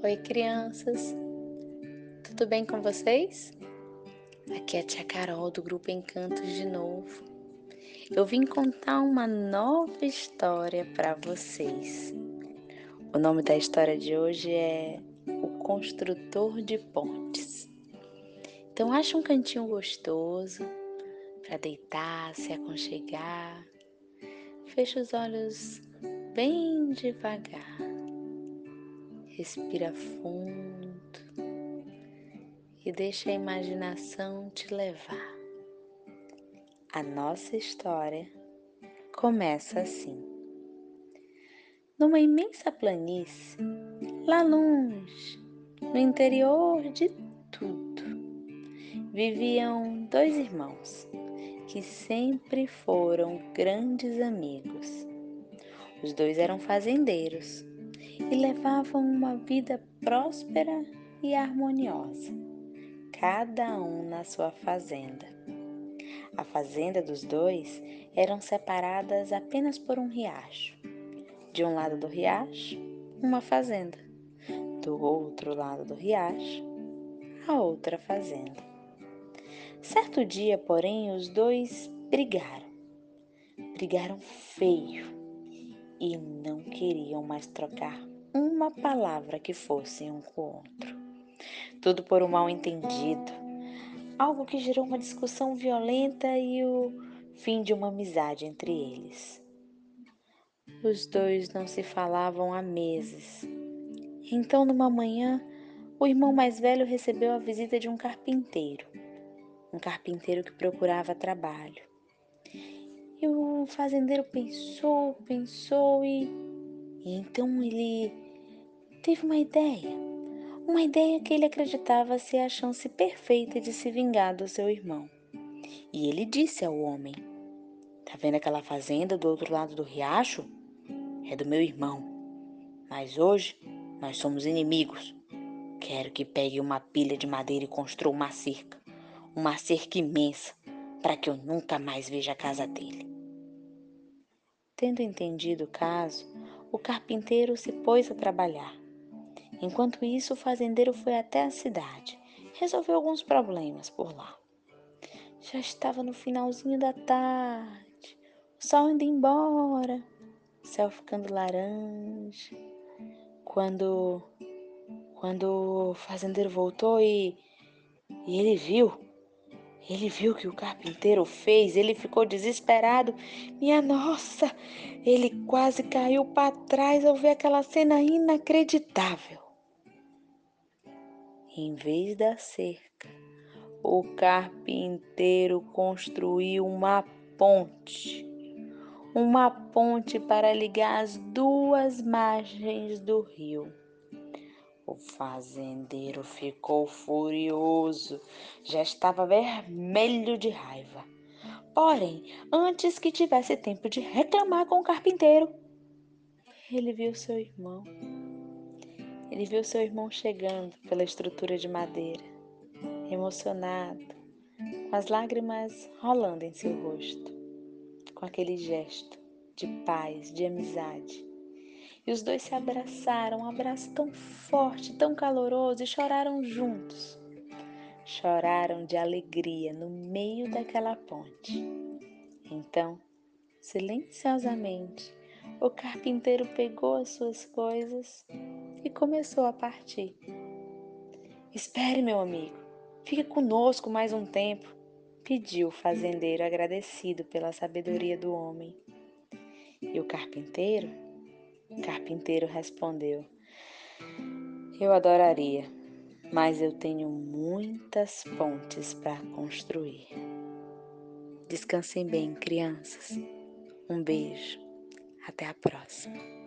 Oi, crianças! Tudo bem com vocês? Aqui é a tia Carol do Grupo Encantos de novo. Eu vim contar uma nova história para vocês. O nome da história de hoje é O Construtor de Pontes. Então, acha um cantinho gostoso para deitar, se aconchegar. Feche os olhos bem devagar Respira fundo e deixa a imaginação te levar. A nossa história começa assim. Numa imensa planície, lá longe, no interior de tudo, viviam dois irmãos que sempre foram grandes amigos. Os dois eram fazendeiros e levavam uma vida próspera e harmoniosa, cada um na sua fazenda. A fazenda dos dois eram separadas apenas por um riacho. De um lado do riacho, uma fazenda. Do outro lado do riacho, a outra fazenda. Certo dia, porém, os dois brigaram. Brigaram feio e não queriam mais trocar uma palavra que fosse um com o outro. Tudo por um mal entendido, algo que gerou uma discussão violenta e o fim de uma amizade entre eles. Os dois não se falavam há meses. Então, numa manhã, o irmão mais velho recebeu a visita de um carpinteiro, um carpinteiro que procurava trabalho. E o fazendeiro pensou, pensou e, então ele teve uma ideia. Uma ideia que ele acreditava ser a chance perfeita de se vingar do seu irmão. E ele disse ao homem: Tá vendo aquela fazenda do outro lado do riacho? É do meu irmão. Mas hoje nós somos inimigos. Quero que pegue uma pilha de madeira e construa uma cerca. Uma cerca imensa, para que eu nunca mais veja a casa dele. Tendo entendido o caso, o carpinteiro se pôs a trabalhar. Enquanto isso, o fazendeiro foi até a cidade, resolveu alguns problemas por lá. Já estava no finalzinho da tarde, o sol indo embora, o céu ficando laranja. Quando quando o fazendeiro voltou e, e ele viu, ele viu o que o carpinteiro fez, ele ficou desesperado. Minha nossa, ele quase caiu para trás ao ver aquela cena inacreditável. Em vez da cerca, o carpinteiro construiu uma ponte. Uma ponte para ligar as duas margens do rio. O fazendeiro ficou furioso, já estava vermelho de raiva. Porém, antes que tivesse tempo de reclamar com o carpinteiro, ele viu seu irmão ele viu seu irmão chegando pela estrutura de madeira, emocionado, com as lágrimas rolando em seu rosto, com aquele gesto de paz, de amizade. E os dois se abraçaram, um abraço tão forte, tão caloroso, e choraram juntos. Choraram de alegria no meio daquela ponte. Então, silenciosamente, o carpinteiro pegou as suas coisas e começou a partir. Espere, meu amigo, fique conosco mais um tempo, pediu o fazendeiro agradecido pela sabedoria do homem. E o carpinteiro? O carpinteiro respondeu: Eu adoraria, mas eu tenho muitas pontes para construir. Descansem bem, crianças. Um beijo. Até a próxima.